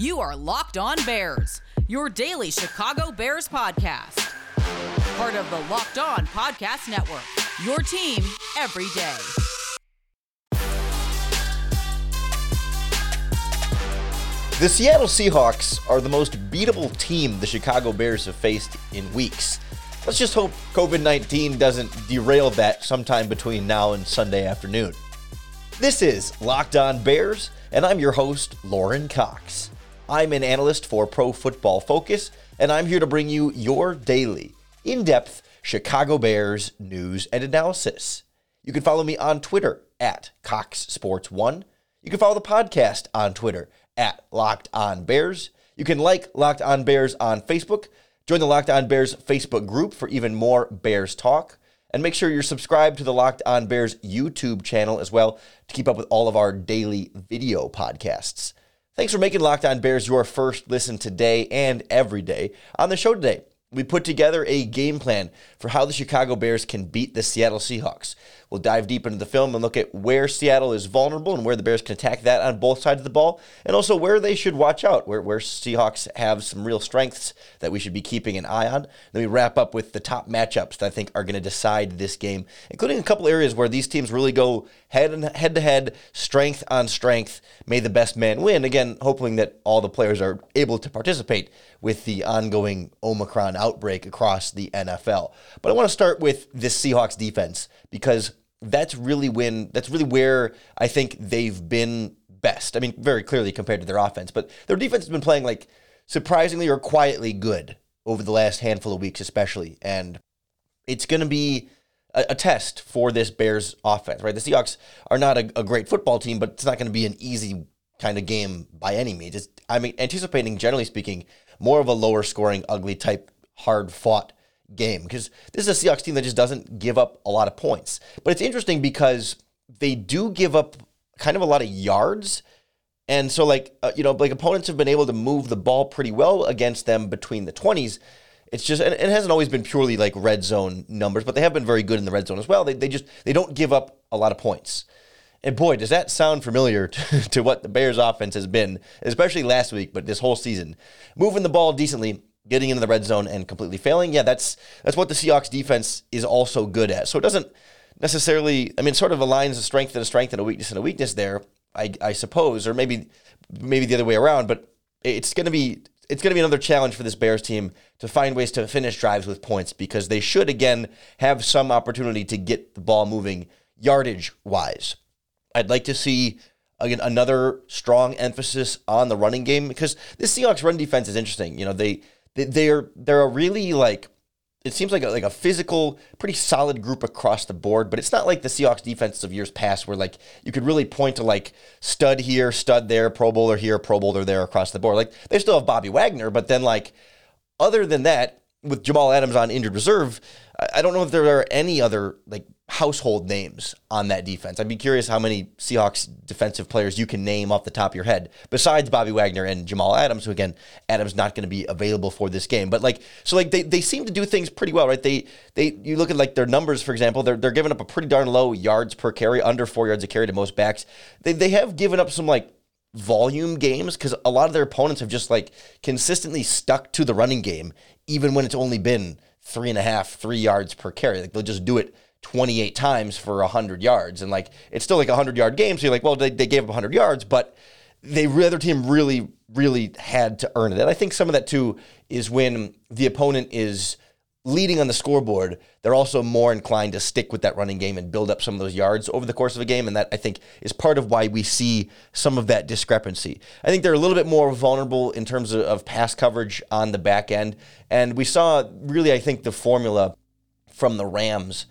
You are Locked On Bears, your daily Chicago Bears podcast. Part of the Locked On Podcast Network, your team every day. The Seattle Seahawks are the most beatable team the Chicago Bears have faced in weeks. Let's just hope COVID 19 doesn't derail that sometime between now and Sunday afternoon. This is Locked On Bears, and I'm your host, Lorin Cox. I'm an analyst for Pro Football Focus, and I'm here to bring you your daily, in depth Chicago Bears news and analysis. You can follow me on Twitter at Cox Sports One. You can follow the podcast on Twitter at Locked On Bears. You can like Locked On Bears on Facebook. Join the Locked On Bears Facebook group for even more Bears talk. And make sure you're subscribed to the Locked On Bears YouTube channel as well to keep up with all of our daily video podcasts. Thanks for making Locked On Bears your first listen today and every day. On the show today, we put together a game plan for how the Chicago Bears can beat the Seattle Seahawks. We'll dive deep into the film and look at where Seattle is vulnerable and where the Bears can attack that on both sides of the ball, and also where they should watch out, where, where Seahawks have some real strengths that we should be keeping an eye on. Then we wrap up with the top matchups that I think are going to decide this game, including a couple areas where these teams really go head and head to head, strength on strength. May the best man win. Again, hoping that all the players are able to participate with the ongoing Omicron outbreak across the NFL. But I want to start with this Seahawks defense because that's really when that's really where I think they've been best. I mean, very clearly compared to their offense, but their defense has been playing like surprisingly or quietly good over the last handful of weeks, especially. And it's going to be a, a, test for this Bears offense, right? The Seahawks are not a, a great football team, but it's not going to be an easy kind of game by any means. It's, I'm anticipating, generally speaking, more of a lower scoring, ugly type, hard fought game because this is a Seahawks team that just doesn't give up a lot of points. But it's interesting because they do give up kind of a lot of yards. And so, like, uh, you know, like opponents have been able to move the ball pretty well against them between the 20s. It's just, and it hasn't always been purely like red zone numbers, but they have been very good in the red zone as well. They, they just, they don't give up a lot of points. And boy, does that sound familiar to, to what the Bears offense has been, especially last week, but this whole season. Moving the ball decently, getting into the red zone and completely failing. Yeah, that's that's what the Seahawks defense is also good at. So it doesn't necessarily. I mean, sort of aligns a strength and a strength and a weakness and a weakness there. I, I suppose, or maybe maybe the other way around. But it's going to be it's going to be another challenge for this Bears team to find ways to finish drives with points because they should again have some opportunity to get the ball moving yardage wise. I'd like to see again another strong emphasis on the running game because this Seahawks run defense is interesting. You know, they they're they're a really like it seems like a, like a physical, pretty solid group across the board, but it's not like the Seahawks defenses of years past where like you could really point to like stud here, stud there, Pro Bowler here, Pro Bowler there across the board. Like they still have Bobby Wagner, but then like other than that, with Jamal Adams on injured reserve, I don't know if there are any other like household names on that defense. I'd be curious how many Seahawks defensive players you can name off the top of your head besides Bobby Wagner and Jamal Adams, who again, Adams not going to be available for this game. But like so like they, they seem to do things pretty well, right? They they you look at like their numbers, for example, they're they're giving up a pretty darn low yards per carry, under four yards a carry to most backs. They they have given up some like volume games because a lot of their opponents have just like consistently stuck to the running game, even when it's only been three and a half, three yards per carry. Like they'll just do it 28 times for 100 yards. And like, it's still like a 100 yard game. So you're like, well, they, they gave up 100 yards, but they, the other team really, really had to earn it. And I think some of that too is when the opponent is leading on the scoreboard, they're also more inclined to stick with that running game and build up some of those yards over the course of a game. And that I think is part of why we see some of that discrepancy. I think they're a little bit more vulnerable in terms of, of pass coverage on the back end. And we saw really, I think, the formula from the Rams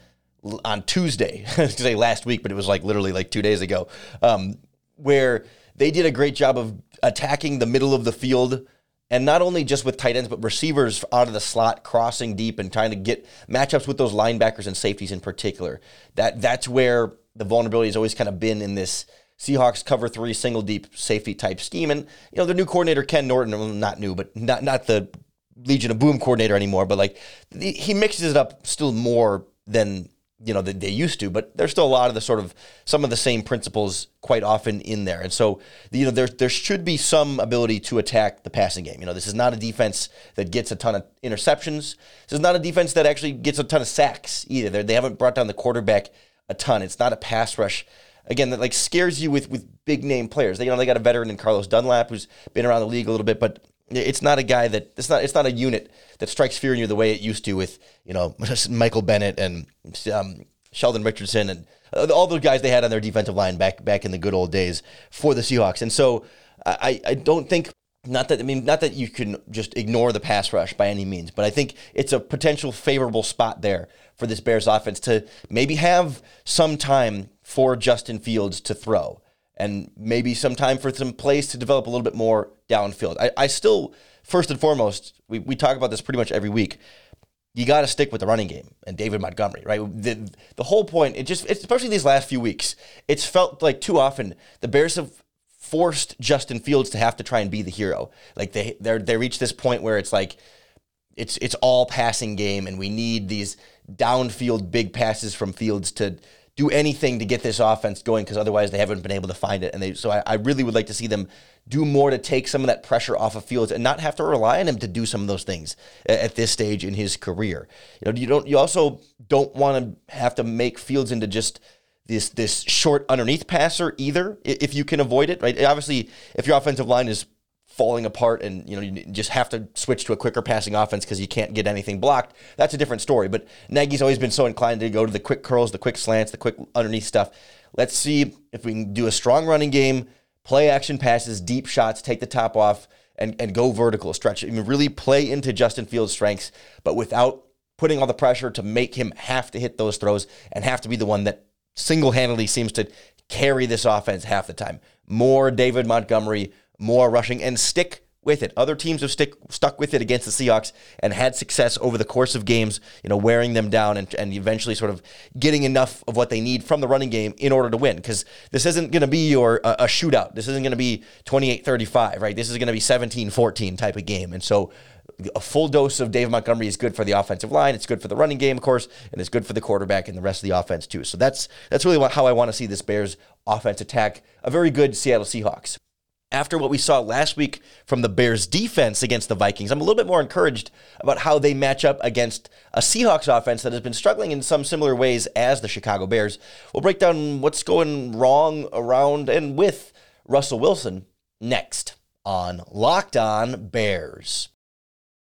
on Tuesday, was say last week, but it was like literally like two days ago, um, where they did a great job of attacking the middle of the field. And not only just with tight ends, but receivers out of the slot, crossing deep and trying to get matchups with those linebackers and safeties in particular. That that's where the vulnerability has always kind of been in this Seahawks cover three single deep safety type scheme. And you know, the new coordinator Ken Norton, well, not new, but not not the Legion of Boom coordinator anymore, but like he mixes it up still more than you know that they used to, but there's still a lot of the sort of some of the same principles quite often in there. And so you know there there should be some ability to attack the passing game. You know, this is not a defense that gets a ton of interceptions. This is not a defense that actually gets a ton of sacks either. They're, they have not brought down the quarterback a ton. It's not a pass rush again that like scares you with with big name players. They you know they got a veteran in Carlos Dunlap who's been around the league a little bit, but it's not a guy that it's not it's not a unit that strikes fear in you the way it used to with you know Michael Bennett and um, Sheldon Richardson and uh, all the guys they had on their defensive line back back in the good old days for the Seahawks. And so I I don't think not that I mean not that you can just ignore the pass rush by any means, but I think it's a potential favorable spot there for this Bears offense to maybe have some time for Justin Fields to throw and maybe some time for some plays to develop a little bit more downfield. I, I still, first and foremost, we, we talk about this pretty much every week. You got to stick with the running game and David Montgomery, right? The, the whole point, it just, especially these last few weeks, it's felt like too often the Bears have forced Justin Fields to have to try and be the hero. Like they they they reach this point where it's like it's it's all passing game and we need these downfield big passes from Fields to do anything to get this offense going because otherwise they haven't been able to find it. And they, so I, I, really would like to see them do more to take some of that pressure off of Fields and not have to rely on him to do some of those things at, at this stage in his career. You know, you don't. You also don't want to have to make Fields into just this this short underneath passer either if you can avoid it. Right. Obviously, if your offensive line is falling apart and you know you just have to switch to a quicker passing offense because you can't get anything blocked. That's a different story but Nagy's always been so inclined to go to the quick curls the quick slants the quick underneath stuff. Let's see if we can do a strong running game play action passes deep shots take the top off and, and go vertical stretch. I mean really play into Justin Fields strengths but without putting all the pressure to make him have to hit those throws and have to be the one that single-handedly seems to carry this offense half the time. More David Montgomery more rushing and stick with it. Other teams have stick, stuck with it against the Seahawks and had success over the course of games, you know, wearing them down and, and eventually sort of getting enough of what they need from the running game in order to win. Because this isn't going to be your a, a shootout. This isn't going to be 28-35, right? This is going to be 17-14 type of game. And so a full dose of Dave Montgomery is good for the offensive line. It's good for the running game, of course, and it's good for the quarterback and the rest of the offense too. So that's that's really how I want to see this Bears offense attack a very good Seattle Seahawks after what we saw last week from the Bears defense against the Vikings, I'm a little bit more encouraged about how they match up against a Seahawks offense that has been struggling in some similar ways as the Chicago Bears. We'll break down what's going wrong around and with Russell Wilson next on Locked On Bears.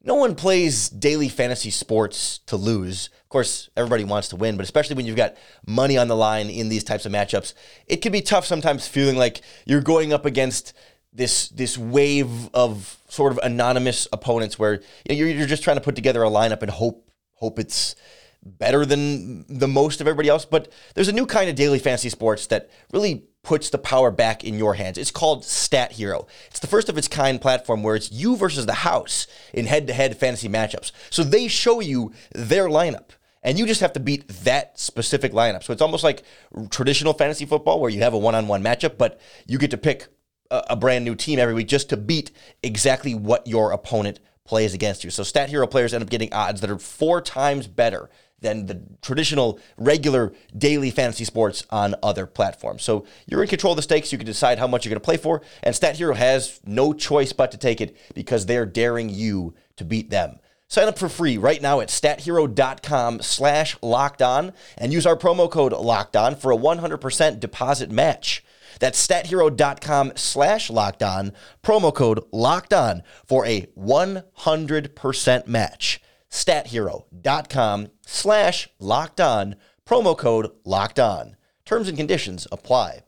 No one plays daily fantasy sports to lose. Of course, everybody wants to win, but especially when you've got money on the line in these types of matchups, it can be tough sometimes feeling like you're going up against this this wave of sort of anonymous opponents where you're, you're just trying to put together a lineup and hope hope it's better than the most of everybody else. But there's a new kind of daily fantasy sports that really puts the power back in your hands. It's called StatHero. It's the first of its kind platform where it's you versus the house in head to head fantasy matchups. So they show you their lineup. And you just have to beat that specific lineup. So it's almost like traditional fantasy football where you have a one on one matchup, but you get to pick a, brand new team every week just to beat exactly what your opponent plays against you. So StatHero players end up getting odds that are four times better than the traditional regular daily fantasy sports on other platforms. So you're in control of the stakes. You can decide how much you're going to play for. And StatHero has no choice but to take it because they're daring you to beat them. Sign up for free right now at stathero.com slash locked on and use our promo code locked on for a 100% deposit match. That's stathero.com slash locked on, promo code locked on for a 100% match. Stathero.com slash locked on, promo code locked on. Terms and conditions apply.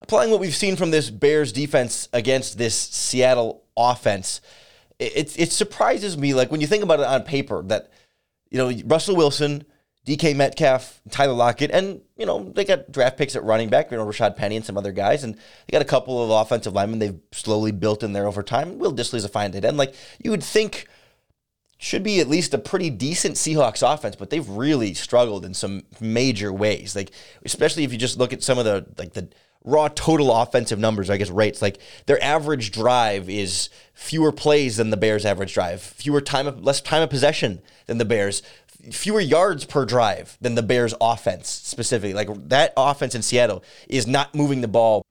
Applying what we've seen from this Bears defense against this Seattle offense, it, it surprises me. Like when you think about it on paper, that you know Russell Wilson DK Metcalf, Tyler Lockett, and you know they got draft picks at running back, you know Rashad Penny and some other guys, and they got a couple of offensive linemen they've slowly built in there over time. Will Dissly's a fine tight end. Like you would think, should be at least a pretty decent Seahawks offense, but they've really struggled in some major ways. Like especially if you just look at some of the like the raw total offensive numbers, I guess rates. Like their average drive is fewer plays than the Bears' average drive, fewer time of, less time of possession than the Bears, fewer yards per drive than the Bears' offense specifically. Like that offense in Seattle is not moving the ball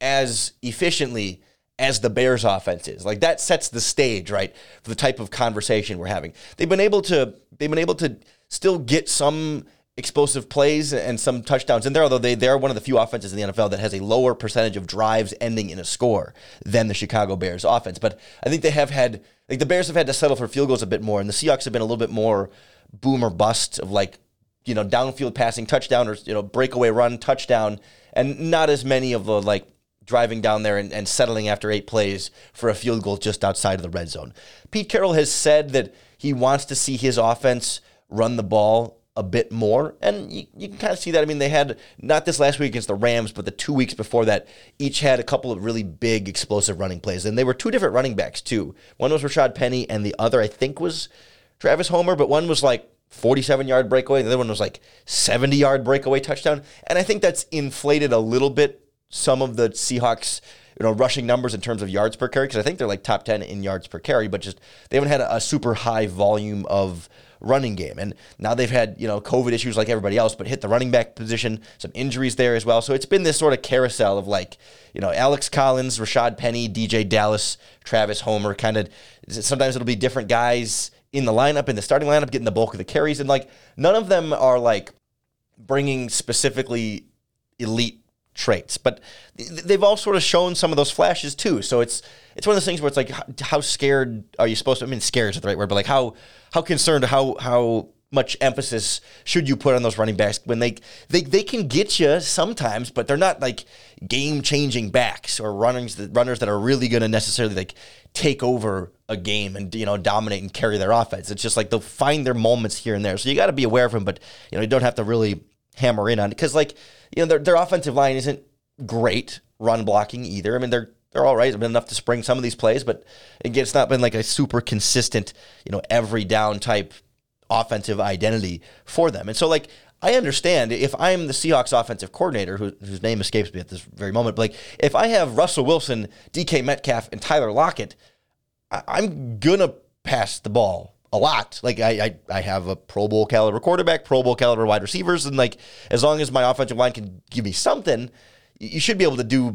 as efficiently as the Bears offense is. Like that sets the stage, right, for the type of conversation we're having. They've been able to they've been able to still get some explosive plays and some touchdowns in there, although they, they're one of the few offenses in the NFL that has a lower percentage of drives ending in a score than the Chicago Bears offense. But I think they have had like the Bears have had to settle for field goals a bit more, and the Seahawks have been a little bit more boom or bust of like, you know, downfield passing touchdown or you know, breakaway run touchdown, and not as many of the like driving down there and, and settling after eight plays for a field goal just outside of the red zone. Pete Carroll has said that he wants to see his offense run the ball a bit more. And you, you, can kind of see that. I mean, they had not this last week against the Rams, but the two weeks before that, each had a couple of really big, explosive running plays. And they were two different running backs, too. One was Rashad Penny, and the other, I think, was Travis Homer, but one was like 47 yard breakaway. The other one was like 70 yard breakaway touchdown. And I think that's inflated a little bit some of the Seahawks you know rushing numbers in terms of yards per carry because I think they're like top 10 in yards per carry but just they haven't had a, a, super high volume of running game and now they've had you know covid issues like everybody else but hit the running back position some injuries there as well so it's been this sort of carousel of like you know Alex Collins Rashad Penny DeeJay Dallas Travis Homer kind of sometimes it'll be different guys in the lineup in the starting lineup getting the bulk of the carries and like none of them are like bringing specifically elite traits. But they've all sort of shown some of those flashes too. So it's it's one of those things where it's like, how scared are you supposed to? I mean, scared is the right word, but like how how concerned, how how much emphasis should you put on those running backs when they they, they can get you sometimes, but they're not like game changing backs or runners that runners that are really going to necessarily like take over a game and you know dominate and carry their offense. It's just like they'll find their moments here and there. So you got to be aware of them, but you know you don't have to really hammer in on it because like you know their their offensive line isn't great run blocking either. I mean they're they're all right. It's been enough to spring some of these plays, but again, it's not been like a super consistent, you know, every down type offensive identity for them. And so, like, I understand if I'm the Seahawks offensive coordinator, who, whose name escapes me at this very moment, but like, if I have Russell Wilson, DK Metcalf, and Tyler Lockett, I, I'm gonna pass the ball a lot. Like I, I, I have a Pro Bowl caliber quarterback, Pro Bowl caliber wide receivers, and like as long as my offensive line can give me something, you should be able to do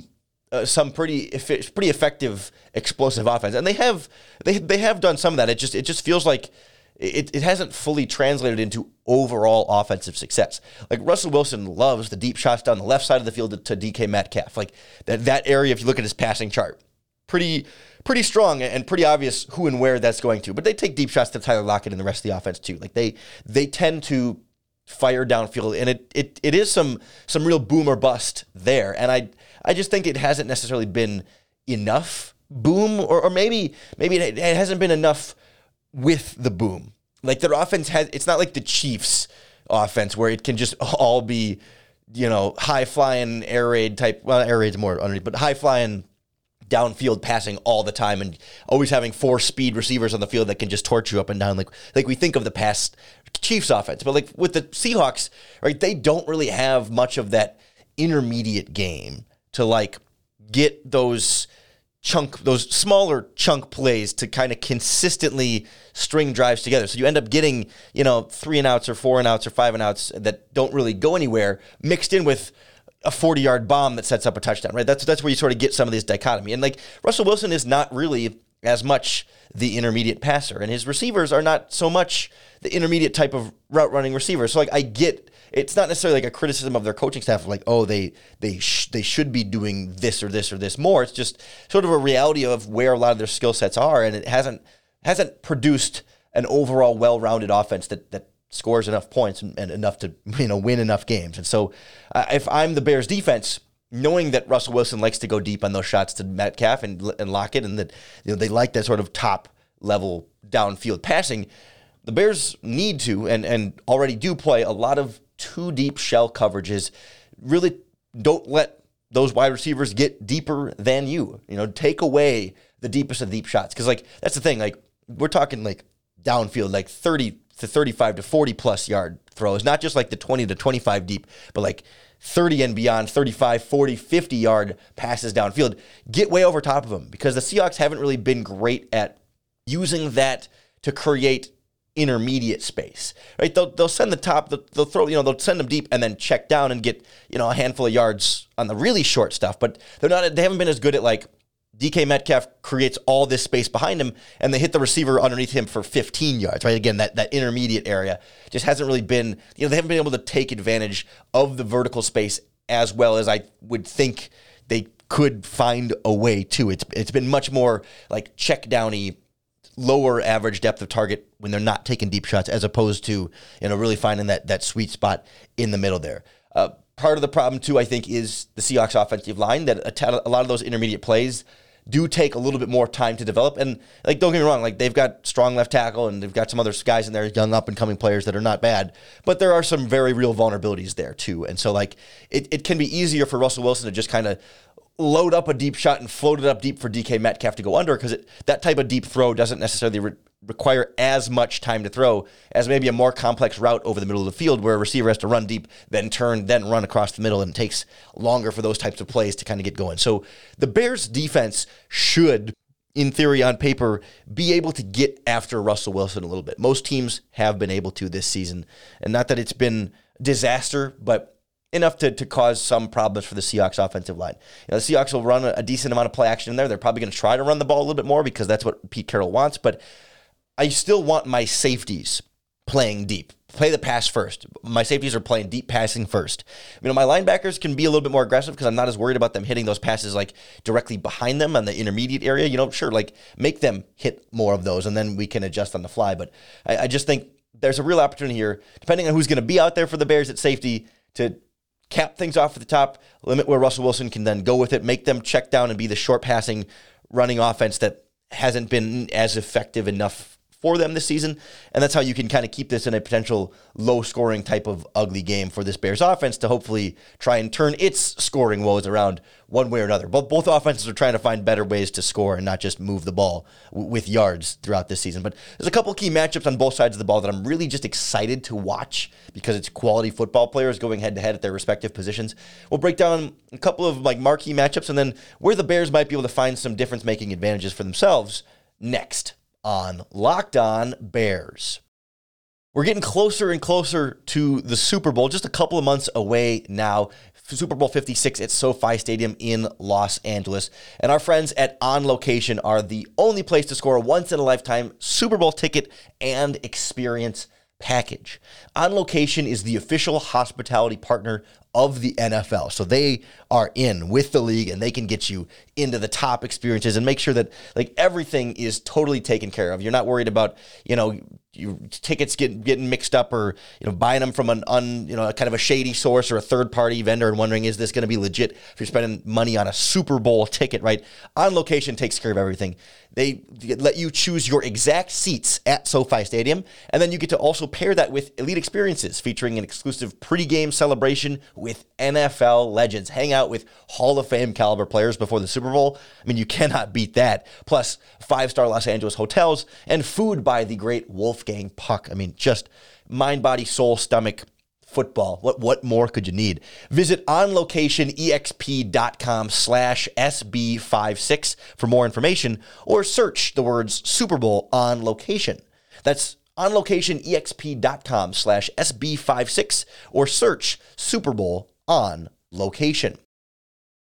uh, some pretty pretty effective explosive offense. And they have they they have done some of that. It just it just feels like it, it hasn't fully translated into overall offensive success. Like Russell Wilson loves the deep shots down the left side of the field to, to DK Metcalf. Like that that area, if you look at his passing chart, pretty pretty strong and pretty obvious who and where that's going to. But they take deep shots to Tyler Lockett and the rest of the offense too. Like they they tend to fire downfield, and it it it is some some real boom or bust there. And I I just think it hasn't necessarily been enough boom, or, or maybe maybe it, it hasn't been enough with the boom. Like their offense has, it's not like the Chiefs' offense where it can just all be, you know, high flying air raid type. Well, air raid's more underneath, but high flying downfield passing all the time and always having four speed receivers on the field that can just torch you up and down like like we think of the past Chiefs offense. But like with the Seahawks, right, they don't really have much of that intermediate game to like get those chunk those smaller chunk plays to kind of consistently string drives together. So you end up getting, you know, three and outs or four and outs or five and outs that don't really go anywhere mixed in with a 40 yard bomb that sets up a touchdown, right? That's that's where you sort of get some of this dichotomy. And like Russell Wilson is not really as much the intermediate passer, and his receivers are not so much the intermediate type of route running receiver. So like I get it's not necessarily like a criticism of their coaching staff of like oh they they sh- they should be doing this or this or this more. It's just sort of a reality of where a lot of their skill sets are, and it hasn't hasn't produced an overall well rounded offense that that scores enough points and, and, enough to you know win enough games. And so, uh, if I'm the Bears defense, knowing that Russell Wilson likes to go deep on those shots to Metcalf and and Lockett, and that you know they like that sort of top level downfield passing, the Bears need to and and already do play a lot of two deep shell coverages. Really, don't let those wide receivers get deeper than you. You know, take away the deepest of deep shots because like that's the thing. Like we're talking like downfield, like thirty to 35 to 40 plus yard throws, not just like the 20 to 25 deep, but like 30 and beyond, 35, 40, 50 yard passes downfield, get way over top of them because the Seahawks haven't really been great at using that to create intermediate space, right? They'll, they'll send the top, they'll, they'll throw, you know, they'll send them deep and then check down and get, you know, a handful of yards on the really short stuff, but they're not, they haven't been as good at like DK Metcalf creates all this space behind him, and they hit the receiver underneath him for 15 yards, right? Again, that, that intermediate area just hasn't really been, you know, they haven't been able to take advantage of the vertical space as well as I would think they could find a way to. It's it's been much more like check downy, lower average depth of target when they're not taking deep shots, as opposed to you know really finding that that sweet spot in the middle there. Uh, part of the problem too, I think, is the Seahawks offensive line that a lot of those intermediate plays do take a little bit more time to develop. And like, don't get me wrong, like they've got strong left tackle and they've got some other guys in there, young up and coming players that are not bad. But there are some very real vulnerabilities there too. And so like it, it can be easier for Russell Wilson to just kind of load up a deep shot and float it up deep for DK Metcalf to go under because that type of deep throw doesn't necessarily re- require as much time to throw as maybe a more complex route over the middle of the field where a receiver has to run deep, then turn, then run across the middle, and it takes longer for those types of plays to kind of get going. So the Bears defense should in theory, on paper, be able to get after Russell Wilson a little bit. Most teams have been able to this season. And not that it's been disaster, but enough to, to cause some problems for the Seahawks offensive line. You know, the Seahawks will run a, decent amount of play action in there. They're probably going to try to run the ball a little bit more because that's what Pete Carroll wants. But I still want my safeties playing deep. Play the pass first. My safeties are playing deep passing first. You know, my linebackers can be a little bit more aggressive because I'm not as worried about them hitting those passes like directly behind them on the intermediate area. You know, sure, like make them hit more of those and then we can adjust on the fly. But I, I just think there's a real opportunity here, depending on who's going to be out there for the Bears at safety, to cap things off at the top, limit where Russell Wilson can then go with it, make them check down and be the short passing running offense that hasn't been as effective enough for them this season. And that's how you can kind of keep this in a potential low scoring type of ugly game for this Bears offense to hopefully try and turn its scoring woes around one way or another. Both, both offenses are trying to find better ways to score and not just move the ball w- with yards throughout this season. But there's a couple key matchups on both sides of the ball that I'm really just excited to watch because it's quality football players going head to head at their respective positions. We'll break down a couple of like marquee matchups and then where the Bears might be able to find some difference making advantages for themselves next on Locked On Bears. We're getting closer and closer to the Super Bowl, just a couple of months away now. Super Bowl 56 at SoFi Stadium in Los Angeles. And our friends at On Location are the only place to score a once in a lifetime Super Bowl ticket and experience package. On Location is the official hospitality partner of the NFL. So they are in with the league and they can get you into the top experiences and make sure that like everything is totally taken care of. You're not worried about, you know, your tickets get, getting mixed up or you know buying them from an un you know kind of a shady source or a third party vendor and wondering is this going to be legit if you're spending money on a Super Bowl ticket right? On location takes care of everything. They let you choose your exact seats at SoFi Stadium and then you get to also pair that with elite experiences featuring an exclusive pregame celebration with NFL legends. Hang out with Hall of Fame caliber players before the Super Bowl. I mean you cannot beat that. Plus five star Los Angeles hotels and food by the great Wolf Wolfgang Puck. I mean, just mind, body, soul, stomach football. What what more could you need? Visit onlocationexp.com slash SB56 for more information or search the words Super Bowl on location. That's onlocationexp.com slash SB56 or search Super Bowl on location.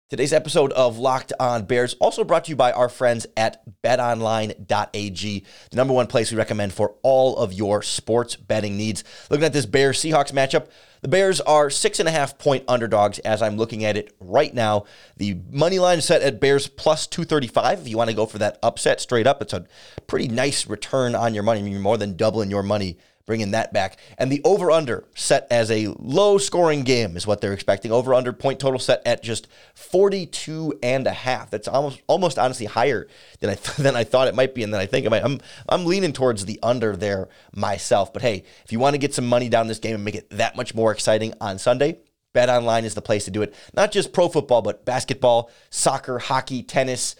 Today's episode of Locked On Bears also brought to you by our friends at betonline.ag, the number one place we recommend for all of your sports betting needs. Looking at this Bears Seahawks matchup, the Bears are six and a half point underdogs as I'm looking at it right now. The money line is set at Bears plus 235. If you want to go for that upset straight up, it's a pretty nice return on your money. I mean, you're more than doubling your money bringing that back. And the over under set as a low scoring game is what they're expecting. Over under point total set at just 42 and a half. That's almost almost honestly higher than I th- than I thought it might be and then I think I might. I'm I'm leaning towards the under there myself. But hey, if you want to get some money down this game and make it that much more exciting on Sunday, BetOnline is the place to do it. Not just pro football, but basketball, soccer, hockey, tennis,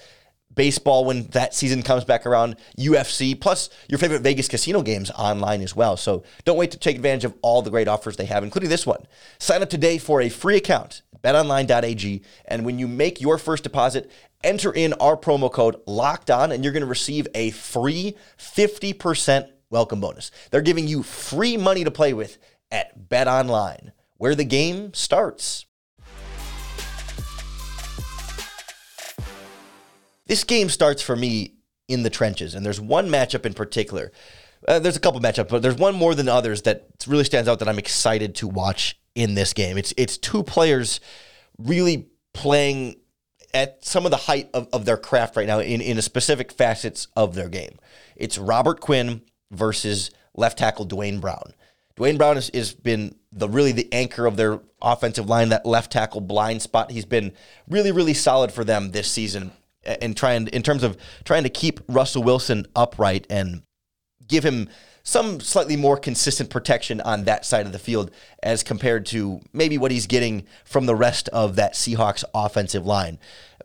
baseball when that season comes back around, UFC, plus your favorite Vegas casino games online as well. So don't wait to take advantage of all the great offers they have, including this one. Sign up today for a free account, betonline.ag, and when you make your first deposit, enter in our promo code locked on, and you're going to receive a free 50% welcome bonus. They're giving you free money to play with at BetOnline, where the game starts. This game starts for me in the trenches, and there's one matchup in particular. Uh, there's a couple matchups, but there's one more than others that really stands out that I'm excited to watch in this game. It's it's two players really playing at some of the height of, of their craft right now in, in a specific facets of their game. It's Robert Quinn versus left tackle Duane Brown. Duane Brown has, has been the really the anchor of their offensive line, that left tackle blind spot. He's been really, really solid for them this season and trying in terms of trying to keep Russell Wilson upright and give him some slightly more consistent protection on that side of the field as compared to maybe what he's getting from the rest of that Seahawks offensive line.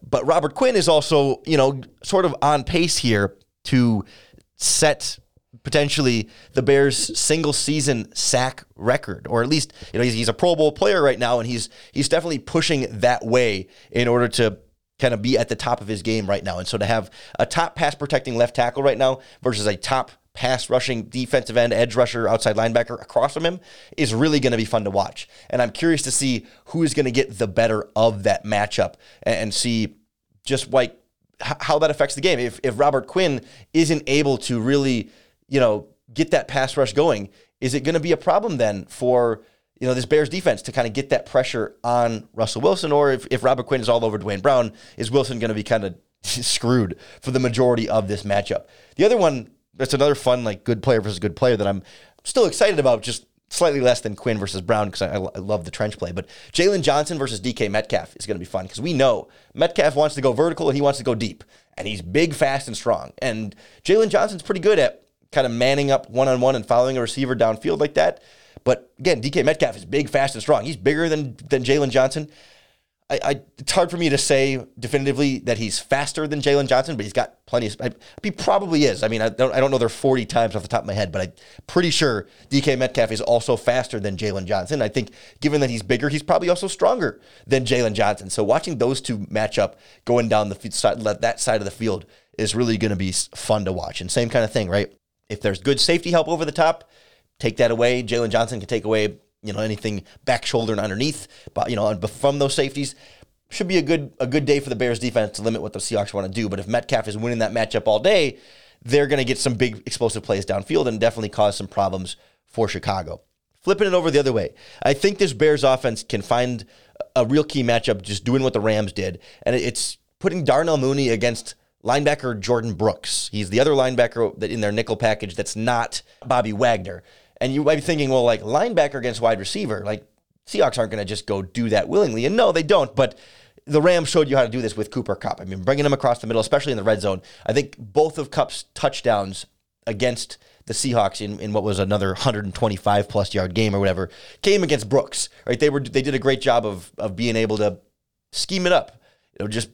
But Robert Quinn is also, you know, sort of on pace here to set potentially the Bears' single season sack record, or at least you know he's, he's a Pro Bowl player right now, and he's he's definitely pushing that way in order to kind of be at the top of his game right now. And so to have a top pass protecting left tackle right now versus a top pass rushing defensive end, edge rusher, outside linebacker across from him is really going to be fun to watch. And I'm curious to see who is going to get the better of that matchup and see just like how that affects the game. If, if Robert Quinn isn't able to really, you know, get that pass rush going, is it going to be a problem then for you know, this Bears defense to kind of get that pressure on Russell Wilson, or if, if Robert Quinn is all over Duane Brown, is Wilson going to be kind of screwed for the majority of this matchup? The other one, that's another fun, like good player versus good player that I'm still excited about, just slightly less than Quinn versus Brown because I, I, love the trench play. But Jaylon Johnson versus DK Metcalf is going to be fun because we know Metcalf wants to go vertical and he wants to go deep, and he's big, fast, and strong. And Jaylon Johnson's pretty good at kind of manning up one on one and following a receiver downfield like that. But again, DK Metcalf is big, fast, and strong. He's bigger than than Jaylon Johnson. I, I, it's hard for me to say definitively that he's faster than Jaylon Johnson, but he's got plenty of. I, he probably is. I mean, I don't, I don't know their 40 times off the top of my head, but I'm pretty sure DK Metcalf is also faster than Jaylon Johnson. I think, given that he's bigger, he's probably also stronger than Jaylon Johnson. So watching those two match up going down the side, that side of the field is really going to be fun to watch. And same kind of thing, right? If there's good safety help over the top, take that away. Jaylon Johnson can take away, you know, anything back shoulder and underneath, but you know, from those safeties. Should be a good a good day for the Bears defense to limit what the Seahawks want to do. But if Metcalf is winning that matchup all day, they're going to get some big explosive plays downfield and definitely cause some problems for Chicago. Flipping it over the other way, I think this Bears offense can find a real key matchup just doing what the Rams did, and it's putting Darnell Mooney against linebacker Jordyn Brooks. He's the other linebacker that in their nickel package that's not Bobby Wagner. And you might be thinking, well, like linebacker against wide receiver, like Seahawks aren't going to just go do that willingly. And no, they don't. But the Rams showed you how to do this with Cooper Kupp. I mean, bringing him across the middle, especially in the red zone. I think both of Kupp's touchdowns against the Seahawks in, in what was another 125 plus yard game or whatever came against Brooks. Right? They were they did a great job of of being able to scheme it up. You know, just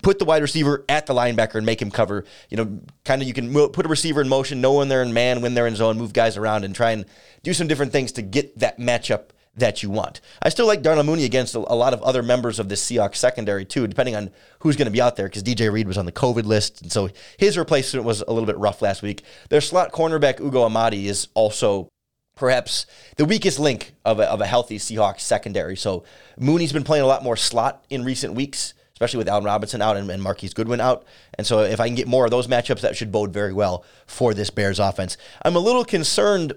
put the wide receiver at the linebacker and make him cover. You know, kind of you can put a receiver in motion, know when they're in man, when they're in zone, move guys around, and try and do some different things to get that matchup that you want. I still like Darnell Mooney against a, lot of other members of the Seahawks secondary too, depending on who's going to be out there. Because DJ Reed was on the COVID list, and so his replacement was a little bit rough last week. Their slot cornerback Ugo Amadi is also perhaps the weakest link of a, of a healthy Seahawks secondary. So Mooney's been playing a lot more slot in recent weeks especially with Allen Robinson out and, and Marquise Goodwin out. And so if I can get more of those matchups, that should bode very well for this Bears offense. I'm a little concerned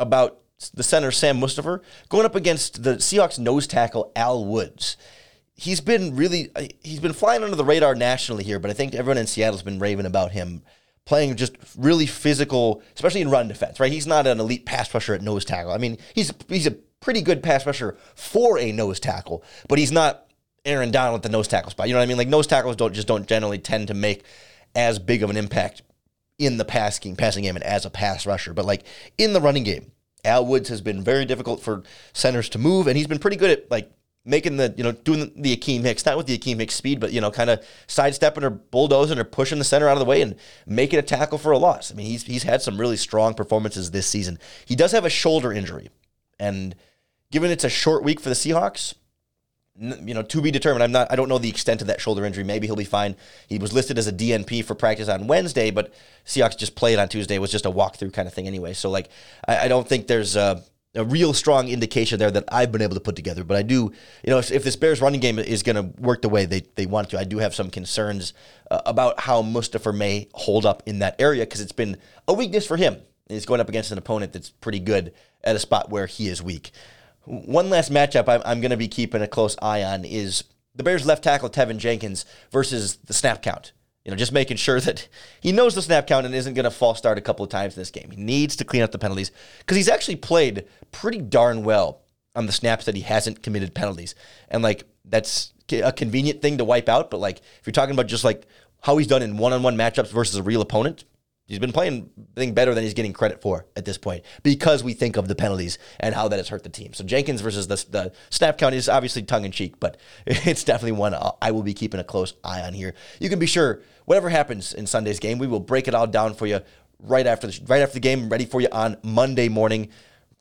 about the center Sam Mustipher going up against the Seahawks nose tackle Al Woods. He's been really uh, he's been flying under the radar nationally here, but I think everyone in Seattle's been raving about him playing just really physical, especially in run defense, right? He's not an elite pass rusher at nose tackle. I mean, he's he's a pretty good pass rusher for a nose tackle, but he's not Aaron Donald at the nose tackle spot. You know what I mean? Like nose tackles don't just don't generally tend to make as big of an impact in the passing passing game and as a pass rusher. But like in the running game, Al Woods has been very difficult for centers to move, and he's been pretty good at like making the, you know, doing the Akiem Hicks, not with the Akiem Hicks speed, but, you know, kind of sidestepping or bulldozing or pushing the center out of the way and making a tackle for a loss. I mean, he's, he's had some really strong performances this season. He does have a shoulder injury. And given it's a short week for the Seahawks, you know, to be determined. I'm not. I don't know the extent of that shoulder injury. Maybe he'll be fine. He was listed as a DNP for practice on Wednesday, but Seahawks just played on Tuesday. It was just a walkthrough kind of thing anyway. So like, I, I don't think there's a, a, real strong indication there that I've been able to put together. But I do, you know, if, if this Bears running game is going to work the way they they want to, I do have some concerns uh, about how Mustipher may hold up in that area because it's been a weakness for him. He's going up against an opponent that's pretty good at a spot where he is weak. One last matchup I'm, I'm going to be keeping a close eye on is the Bears left tackle Teven Jenkins versus the snap count. You know, just making sure that he knows the snap count and isn't going to false start a couple of times in this game. He needs to clean up the penalties because he's actually played pretty darn well on the snaps that he hasn't committed penalties. And like that's a convenient thing to wipe out, but like if you're talking about just like how he's done in one-on-one matchups versus a real opponent, He's been playing I think better than he's getting credit for at this point because we think of the penalties and how that has hurt the team. So Jenkins versus the, the snap count is obviously tongue in cheek, but it's definitely one I will be keeping a close eye on here. You can be sure whatever happens in Sunday's game, we will break it all down for you right after the right after the game, ready for you on Monday morning.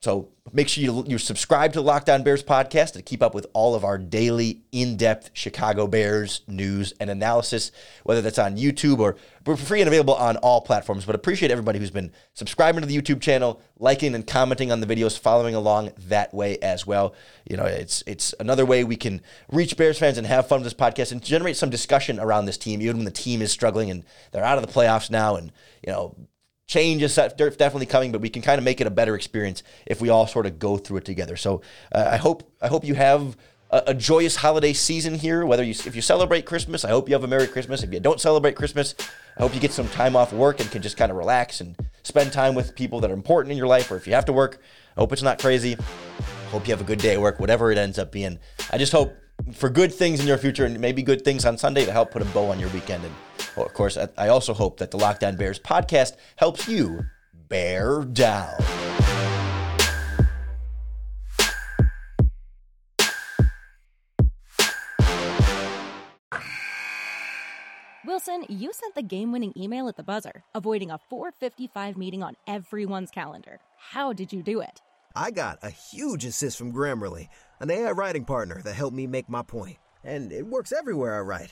So make sure you, you subscribe to the Locked On Bears podcast to keep up with all of our daily, in depth Chicago Bears news and analysis, whether that's on YouTube or we're free and available on all platforms. But appreciate everybody who's been subscribing to the YouTube channel, liking and commenting on the videos, following along that way as well. You know, it's it's another way we can reach Bears fans and have fun with this podcast and generate some discussion around this team, even when the team is struggling and they're out of the playoffs now and, you know, change is definitely coming, but we can kind of make it a better experience if we all sort of go through it together. So uh, I hope I hope you have a, a, joyous holiday season here. Whether you if you celebrate Christmas, I hope you have a Merry Christmas. If you don't celebrate Christmas, I hope you get some time off work and can just kind of relax and spend time with people that are important in your life. Or if you have to work, I hope it's not crazy. Hope you have a good day at work, whatever it ends up being. I just hope for good things in your future and maybe good things on Sunday to help put a bow on your weekend. And well, of course, I also hope that the Locked On Bears podcast helps you bear down. Wilson, you sent the game-winning email at the buzzer, avoiding a 4:55 meeting on everyone's calendar. How did you do it? I got a huge assist from Grammarly, an AI writing partner that helped me make my point. And it works everywhere I write.